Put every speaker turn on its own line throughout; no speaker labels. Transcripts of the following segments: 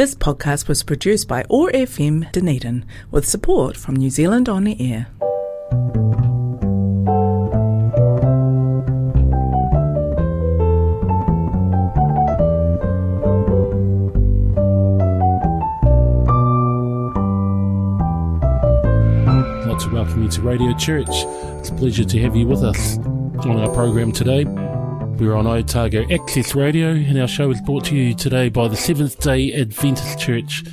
This podcast was produced by OAR FM Dunedin with support from New Zealand On the Air.
I'd welcome you to Radio Church. It's a pleasure to have you with us on our program today. We're on Otago Access Radio, and our show is brought to you today by the Seventh day Adventist Church.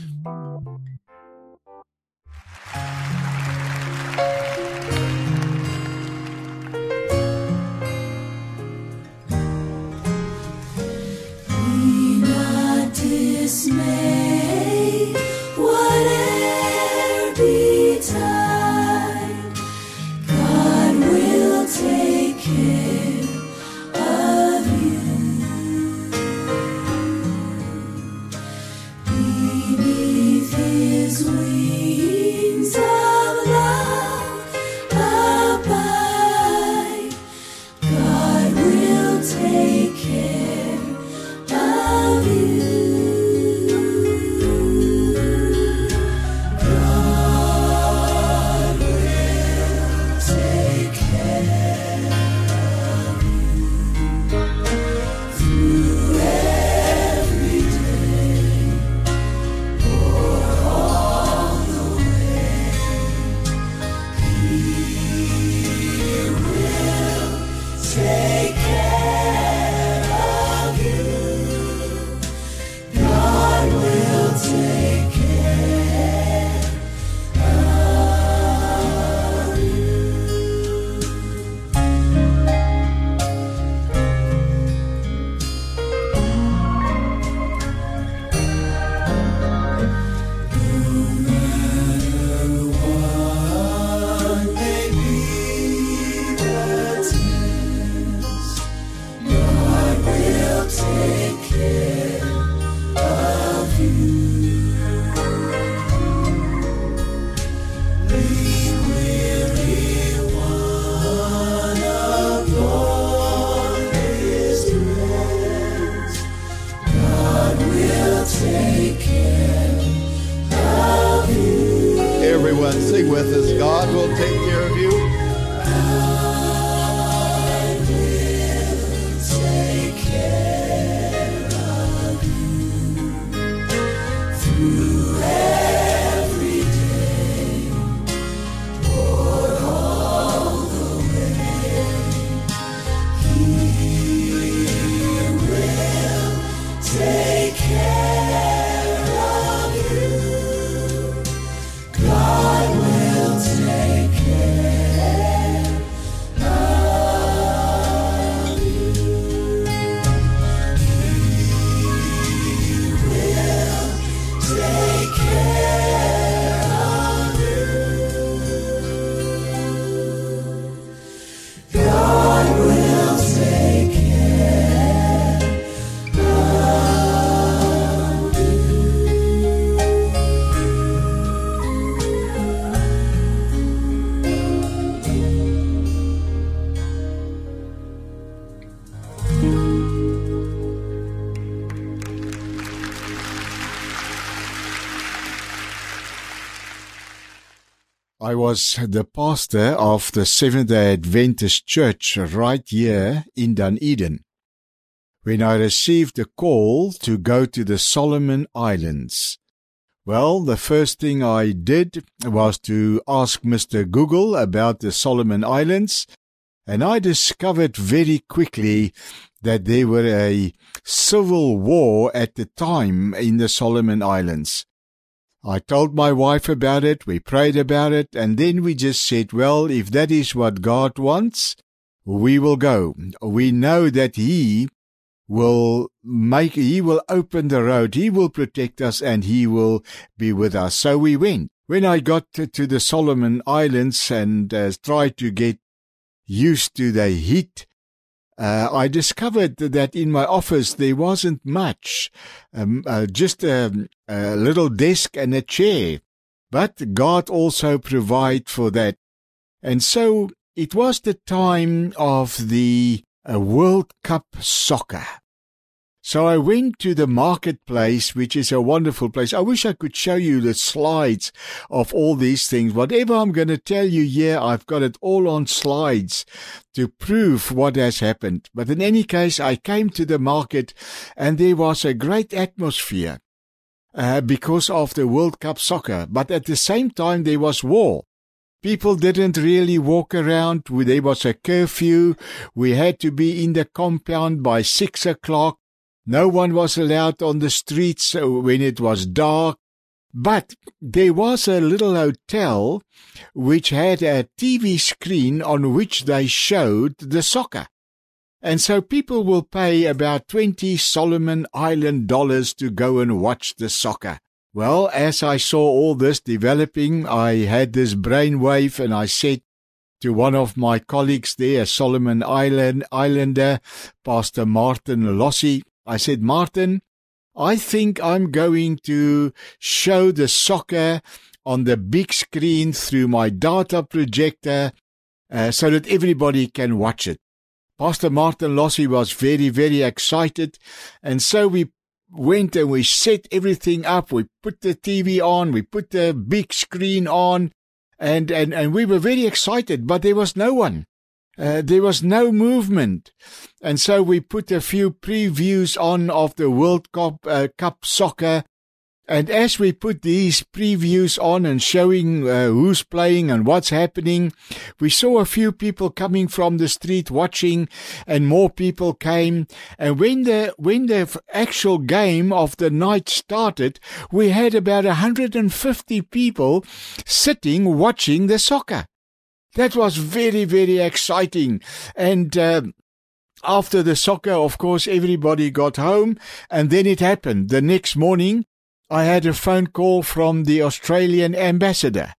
Everyone sing with us. God will take care of you. Was the pastor of the Seventh day Adventist Church right here in Dunedin when I received a call to go to the Solomon Islands. Well, the first thing I did was to ask Mr. Google about the Solomon Islands, and I discovered very quickly that there were a civil war at the time in the Solomon Islands. I told my wife about it, we prayed about it, and then we just said, well, if that is what God wants, we will go. We know that He will make, He will open the road, He will protect us, and He will be with us. So we went. When I got to, the Solomon Islands and uh, tried to get used to the heat, uh, I discovered that in my office there wasn't much, um, uh, just a, a little desk and a chair. But God also provided for that. And so it was the time of the uh, World Cup soccer. So I went to the marketplace, which is a wonderful place. I wish I could show you the slides of all these things. Whatever I'm going to tell you here, I've got it all on slides to prove what has happened. But in any case, I came to the market and there was a great atmosphere. Uh, because of the World Cup soccer, but at the same time there was war. People didn't really walk around. There was a curfew. We had to be in the compound by six o'clock. No one was allowed on the streets uh, when it was dark. But there was a little hotel which had a TV screen on which they showed the soccer. And so people will pay about 20 Solomon Island dollars to go and watch the soccer. Well, as I saw all this developing, I had this brainwave and I said to one of my colleagues there, Solomon Island Islander, Pastor Martin Lossie, I said, Martin, I think I'm going to show the soccer on the big screen through my data projector uh, so that everybody can watch it. Pastor Martin Lossie was very, very excited. And so we went and we set everything up. We put the TV on, we put the big screen on, and, and, and we were very excited, but there was no one. Uh, there was no movement. And so we put a few previews on of the World Cup, uh, Cup soccer. And as we put these previews on and showing uh, who's playing and what's happening, we saw a few people coming from the street watching and more people came. And when the, when the actual game of the night started, we had about 150 people sitting watching the soccer. That was very, very exciting. And uh, after the soccer, of course, everybody got home. And then it happened. The next morning, I had a phone call from the Australian ambassador.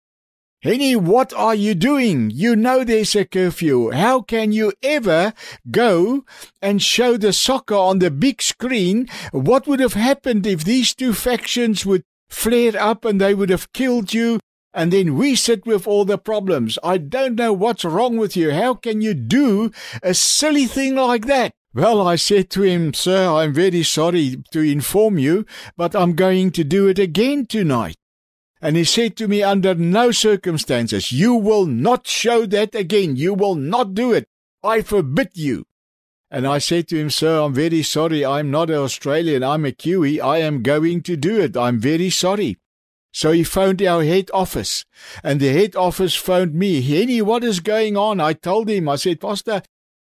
Henny, what are you doing? You know there's a curfew. How can you ever go and show the soccer on the big screen? What would have happened if these two factions would flare up and they would have killed you and then we sit with all the problems. I don't know what's wrong with you. How can you do a silly thing like that? Well, I said to him, Sir, I'm very sorry to inform you, but I'm going to do it again tonight. And he said to me, Under no circumstances, you will not show that again. You will not do it. I forbid you. And I said to him, Sir, I'm very sorry. I'm not an Australian. I'm a Kiwi. I am going to do it. I'm very sorry. So he phoned our head office, and the head office phoned me. Henny, what is going on? I told him, I said, Pastor,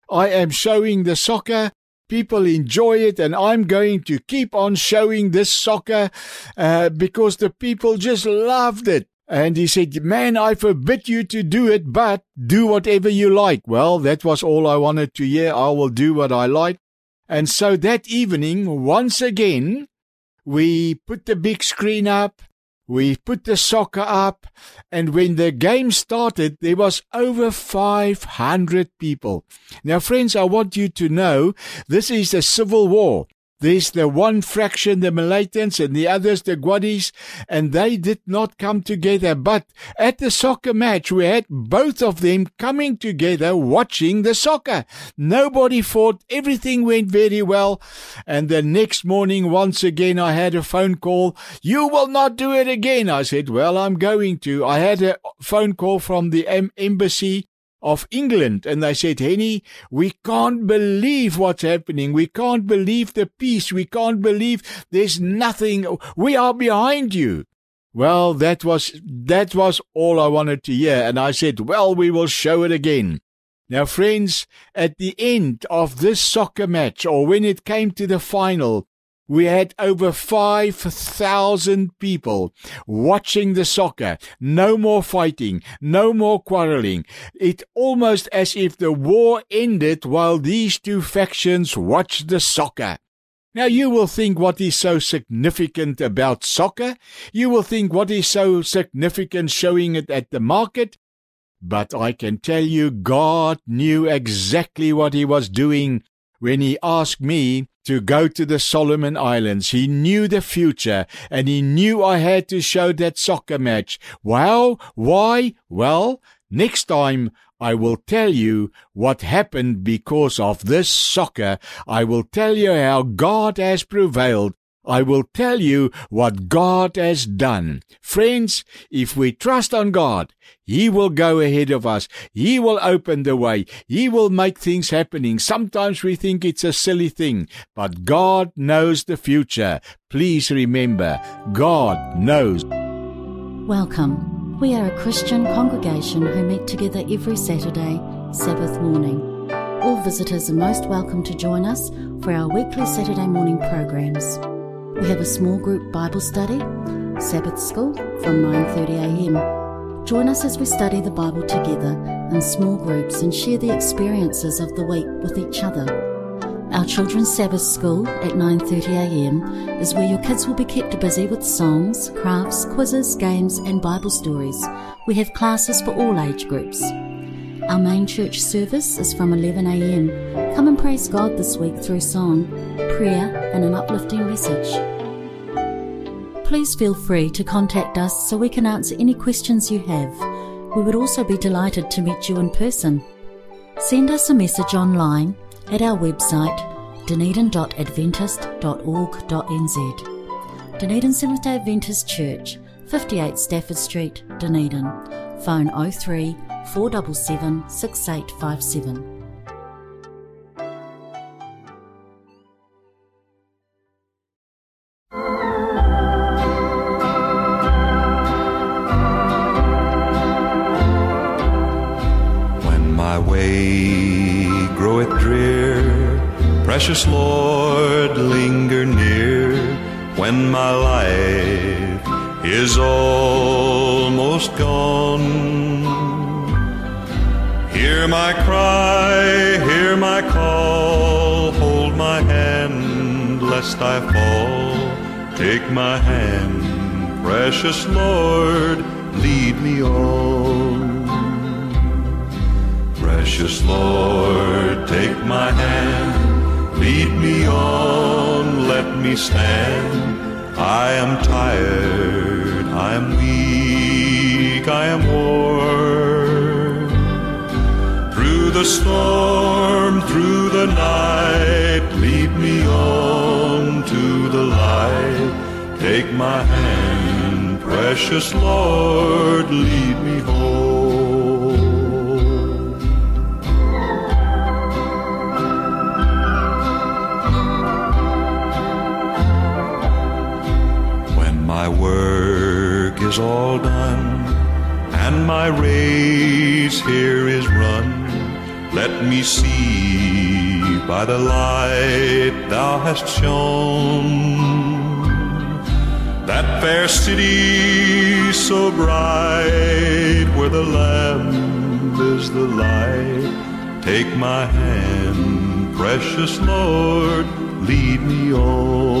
I am showing the soccer. People enjoy it, and I'm going to keep on showing this soccer uh, because the people just loved it. And he said, Man, I forbid you to do it, but do whatever you like. Well, that was all I wanted to hear. I will do what I like. And so that evening, once again, we put the big screen up we put the soccer up, and when the game started, there was over 500 people. Now, friends, I want you to know this is a civil war. There's the one fraction, the Malaitans, and the others, the Gwadis, and they did not come together. But at the soccer match, we had both of them coming together watching the soccer. Nobody fought. Everything went very well. And the next morning, once again, I had a phone call. You will not do it again. I said, well, I'm going to. I had a phone call from the embassy of England and they said, Henny, we can't believe what's happening. We can't believe the peace. We can't believe there's nothing. We are behind you. Well, that was, that was all I wanted to hear. And I said, well, we will show it again. Now, friends, at the end of this soccer match, or when it came to the final, we had over 5,000 people watching the soccer. No more fighting, no more quarreling. It almost as if the war ended while these two factions watched the soccer. Now you will think what is so significant about soccer. You will think what is so significant showing it at the market. But I can tell you God knew exactly what he was doing when he asked me to go to the Solomon Islands. He knew the future and he knew I had to show that soccer match. Well, why? Well, next time I will tell you what happened because of this soccer. I will tell you how God has prevailed. I will tell you what God has done. Friends, if we trust on God, He will go ahead of us. He will open the way. He will make things happening. Sometimes we think it's a silly thing, but God knows the future. Please remember, God knows.
Welcome. We are a Christian congregation who meet together every Saturday, Sabbath morning. All visitors are most welcome to join us for our weekly Saturday morning programs. We have a small group Bible study, Sabbath school from 9:30 a.m. Join us as we study the Bible together in small groups and share the experiences of the week with each other. Our children's Sabbath school at 9:30 a.m. is where your kids will be kept busy with songs, crafts, quizzes, games and Bible stories. We have classes for all age groups. Our main church service is from 11 a.m. Come and praise God this week through song, prayer and an uplifting message. Please feel free to contact us so we can answer any questions you have. We would also be delighted to meet you in person. Send us a message online at our website dunedin.adventist.org.nz. Dunedin Seventh day Adventist Church, 58 Stafford Street, Dunedin. Phone 03 477 6857.
Way groweth drear, precious Lord, linger near. When my life is almost gone, hear my cry, hear my call, hold my hand, lest I fall. Take my hand, precious Lord, lead me on. Precious Lord, take my hand, lead me on, let me stand. I am tired, I am weak, I am worn. Through the storm, through the night, lead me on to the light. Take my hand, precious Lord, lead me home. Work is all done and my race here is run, let me see by the light thou hast shone that fair city so bright where the Lamb is the light. Take my hand, precious Lord, lead me on.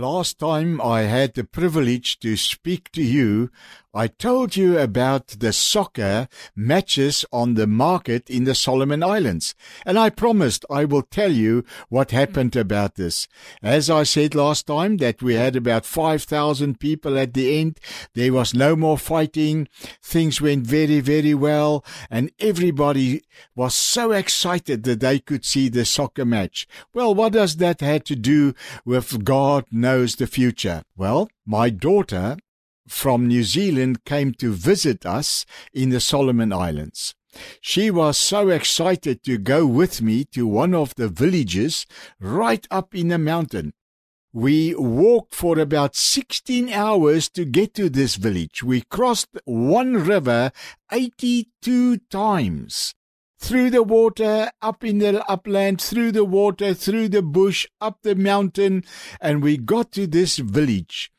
Last time I had the privilege to speak to you, I told you about the soccer matches on the market in the Solomon Islands, and I promised I will tell you what happened about this. As I said last time that we had about 5,000 people at the end, there was no more fighting, things went very, very well, and everybody was so excited that they could see the soccer match. Well, what does that have to do with God knows the future? Well, my daughter from New Zealand came to visit us in the Solomon Islands. She was so excited to go with me to one of the villages right up in the mountain. We walked for about 16 hours to get to this village. We crossed one river 82 times. Through the water, up in the upland, through the water, through the bush, up the mountain, and we got to this village.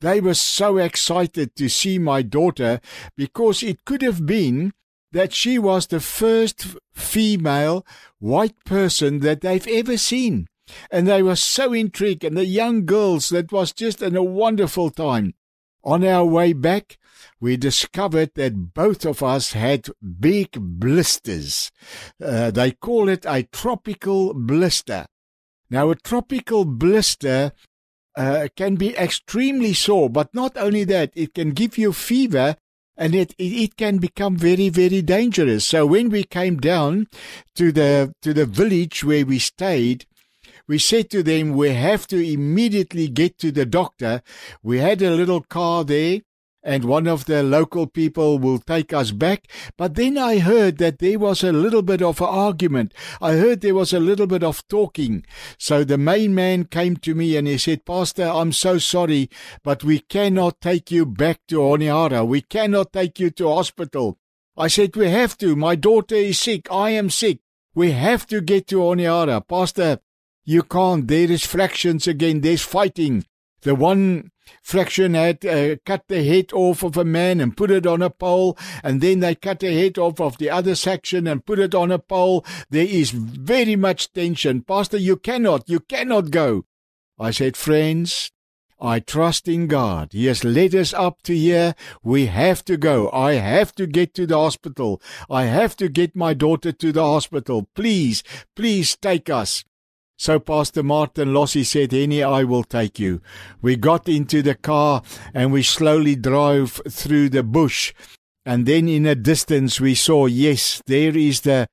They were so excited to see my daughter because it could have been that she was the first female white person that they've ever seen. And they were so intrigued, and the young girls, that was just an, a wonderful time. On our way back, we discovered that both of us had big blisters. Uh, they call it a tropical blister. Now, a tropical blister uh, can be extremely sore, but not only that, it can give you fever and it, it, it can become very, very dangerous. So when we came down to the, to the village where we stayed, we said to them, we have to immediately get to the doctor. We had a little car there and one of the local people will take us back. But then I heard that there was a little bit of an argument. I heard there was a little bit of talking. So the main man came to me and he said, Pastor, I'm so sorry, but we cannot take you back to Honiara. We cannot take you to hospital. I said, we have to. My daughter is sick. I am sick. We have to get to Honiara. Pastor, you can't. There is fractions again. There's fighting. The one fraction had uh, cut the head off of a man and put it on a pole, and then they cut the head off of the other section and put it on a pole. There is very much tension. Pastor, you cannot, you cannot go. I said, friends, I trust in God. He has led us up to here. We have to go. I have to get to the hospital. I have to get my daughter to the hospital. Please, please take us. So Pastor Martin Lossie said, Henny, I will take you. We got into the car and we slowly drove through the bush. And then in a distance we saw, yes, there is the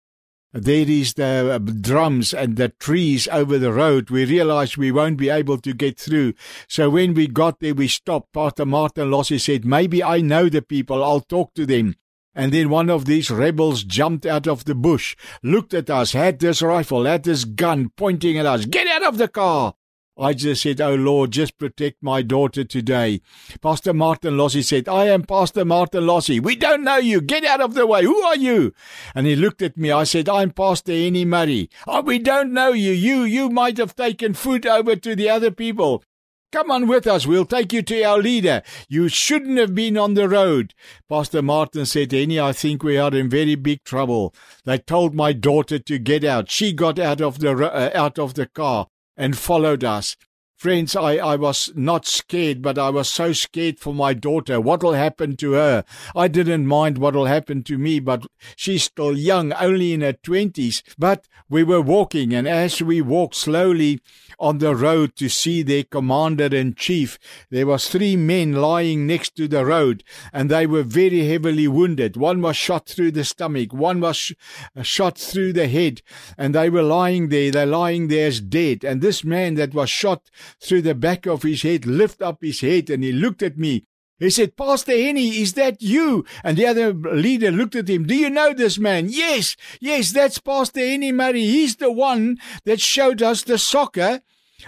there is the uh, drums and the trees over the road. We realized we won't be able to get through. So when we got there, we stopped. Pastor Martin Lossie said, maybe I know the people. I'll talk to them. And then one of these rebels jumped out of the bush, looked at us, had this rifle, had this gun pointing at us. Get out of the car! I just said, Oh Lord, just protect my daughter today. Pastor Martin Lossie said, I am Pastor Martin Lossie. We don't know you. Get out of the way. Who are you? And he looked at me. I said, I'm Pastor Henny Murray. Oh, we don't know you. You, you might have taken food over to the other people. Come on with us. We'll take you to our leader. You shouldn't have been on the road. Pastor Martin said, Henny, I think we are in very big trouble. They told my daughter to get out. She got out of the, uh, out of the car and followed us. Friends, I, I was not scared, but I was so scared for my daughter. What'll happen to her? I didn't mind what'll happen to me, but she's still young, only in her twenties. But we were walking, and as we walked slowly on the road to see their commander in chief, there was three men lying next to the road, and they were very heavily wounded. One was shot through the stomach, one was sh- uh, shot through the head, and they were lying there. They're lying there as dead. And this man that was shot through the back of his head, lift up his head, and he looked at me. He said, Pastor Henny, is that you? And the other leader looked at him. Do you know this man? Yes, yes, that's Pastor Henny Murray. He's the one that showed us the soccer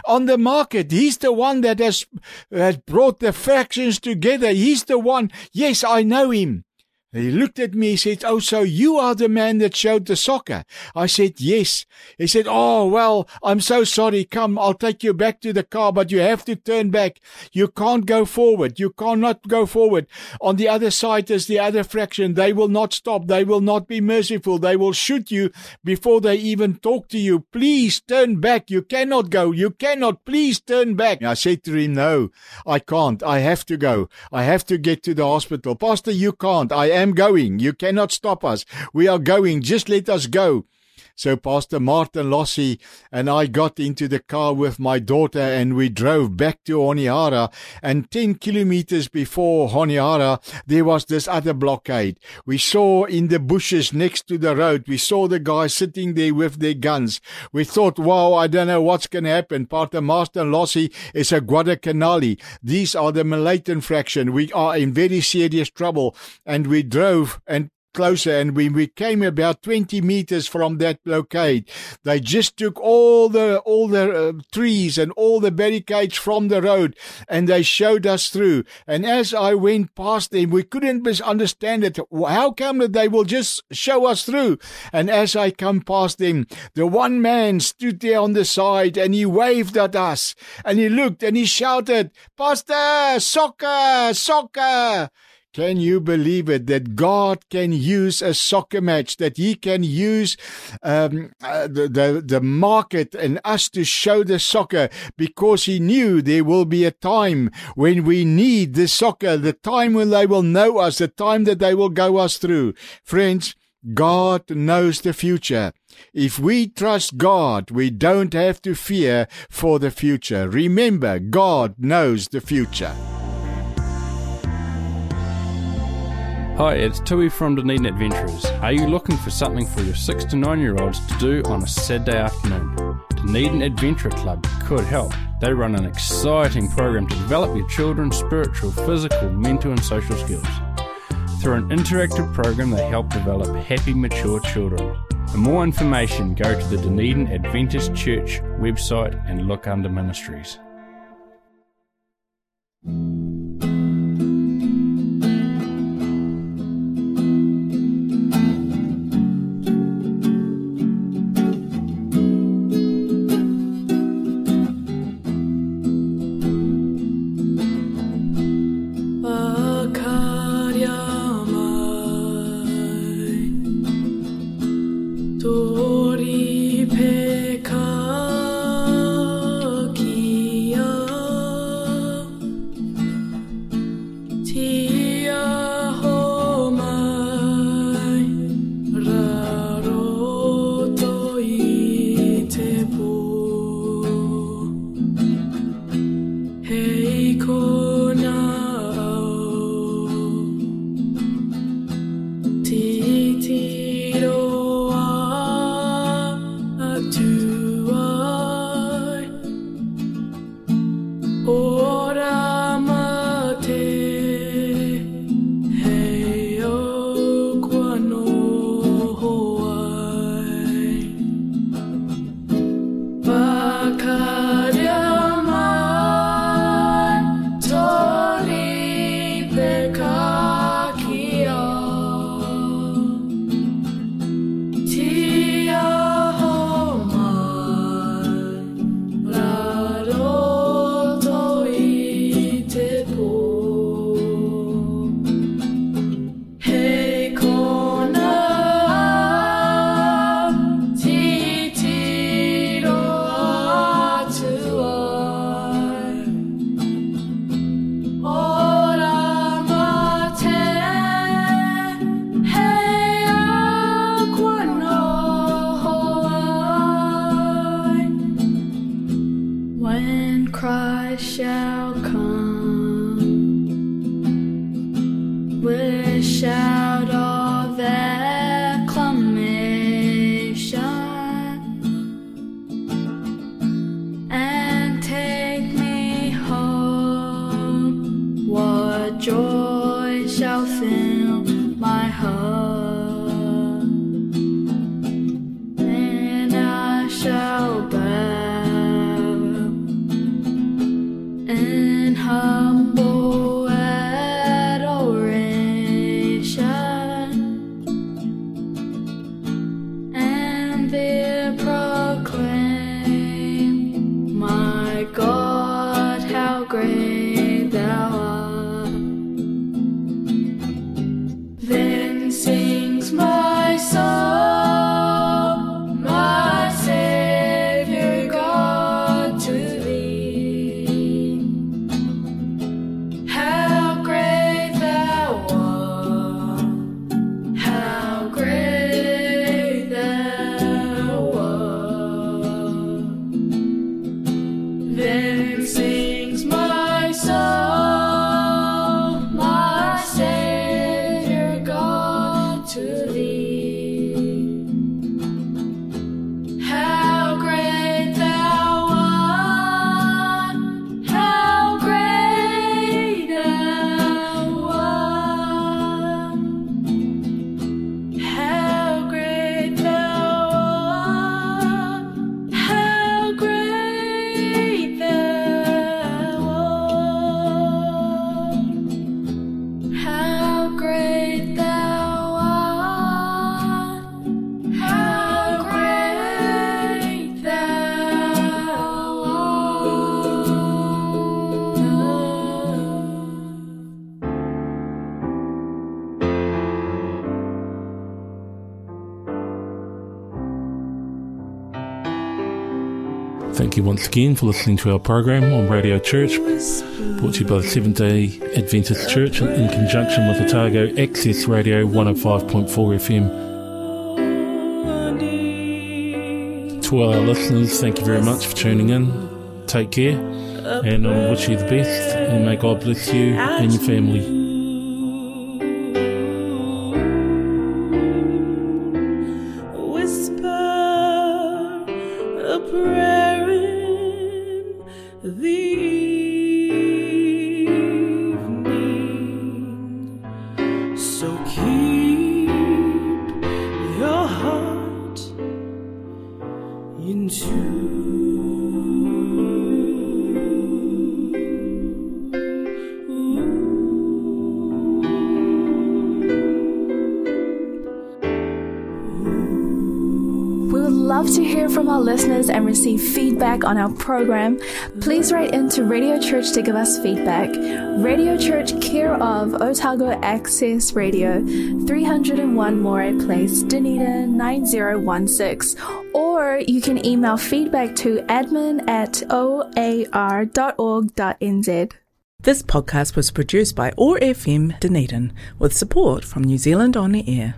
on the market. He's the one that has, has brought the factions together. He's the one. Yes, I know him. He looked at me, he said, Oh, so you are the man that showed the soccer? I said, Yes. He said, Oh, well, I'm so sorry. Come, I'll take you back to the car, but you have to turn back. You can't go forward. You cannot go forward. On the other side is the other fraction. They will not stop. They will not be merciful. They will shoot you before they even talk to you. Please turn back. You cannot go. You cannot. Please turn back. I said to him, No, I can't. I have to go. I have to get to the hospital. Pastor, you can't. I am going. You cannot stop us. We are going. Just let us go. So Pastor Martin Lossie and I got into the car with my daughter and we drove back to Honiara. And 10 kilometers before Honiara, there was this other blockade. We saw in the bushes next to the road, we saw the guys sitting there with their guns. We thought, wow, I don't know what's going to happen. Pastor Martin Lossie is a Guadalcanali. These are the Malayan fraction. We are in very serious trouble. And we drove and closer. And when we came about 20 meters from that blockade, they just took all the, all the uh, trees and all the barricades from the road and they showed us through. And as I went past them, we couldn't understand it. How come that they will just show us through? And as I come past them, the one man stood there on the side and he waved at us and he looked and he shouted, Pastor, soccer, soccer. Can you believe it that God can use a soccer match, that He can use um, uh, the, the, the market and us to show the soccer because He knew there will be a time when we need the soccer, the time when they will know us, the time that they will go us through. Friends, God knows the future. If we trust God, we don't have to fear for the future. Remember, God knows the future.
Hi, it's Tui from Dunedin Adventurers. Are you looking for something for your 6 to 9 year olds to do on a Saturday afternoon? Dunedin Adventure Club could help. They run an exciting program to develop your children's spiritual, physical, mental, and social skills. Through an interactive program, they help develop happy, mature children. For more information, go to the Dunedin Adventist Church website and look under ministries.
Thank you once again for listening to our program on Radio Church, brought to you by the Seventh day Adventist Church in conjunction with Otago Access Radio 105.4 FM. To all our listeners, thank you very much for tuning in. Take care, and I wish you the best, and may God bless you and your family.
Our listeners and receive feedback on our program. Please write into Radio Church to give us feedback. Radio Church, care of Otago Access Radio, 301 Moray Place, Dunedin 9016. Or you can email feedback to admin at oar.org.nz.
This podcast was produced by OAR FM Dunedin with support from New Zealand On the Air.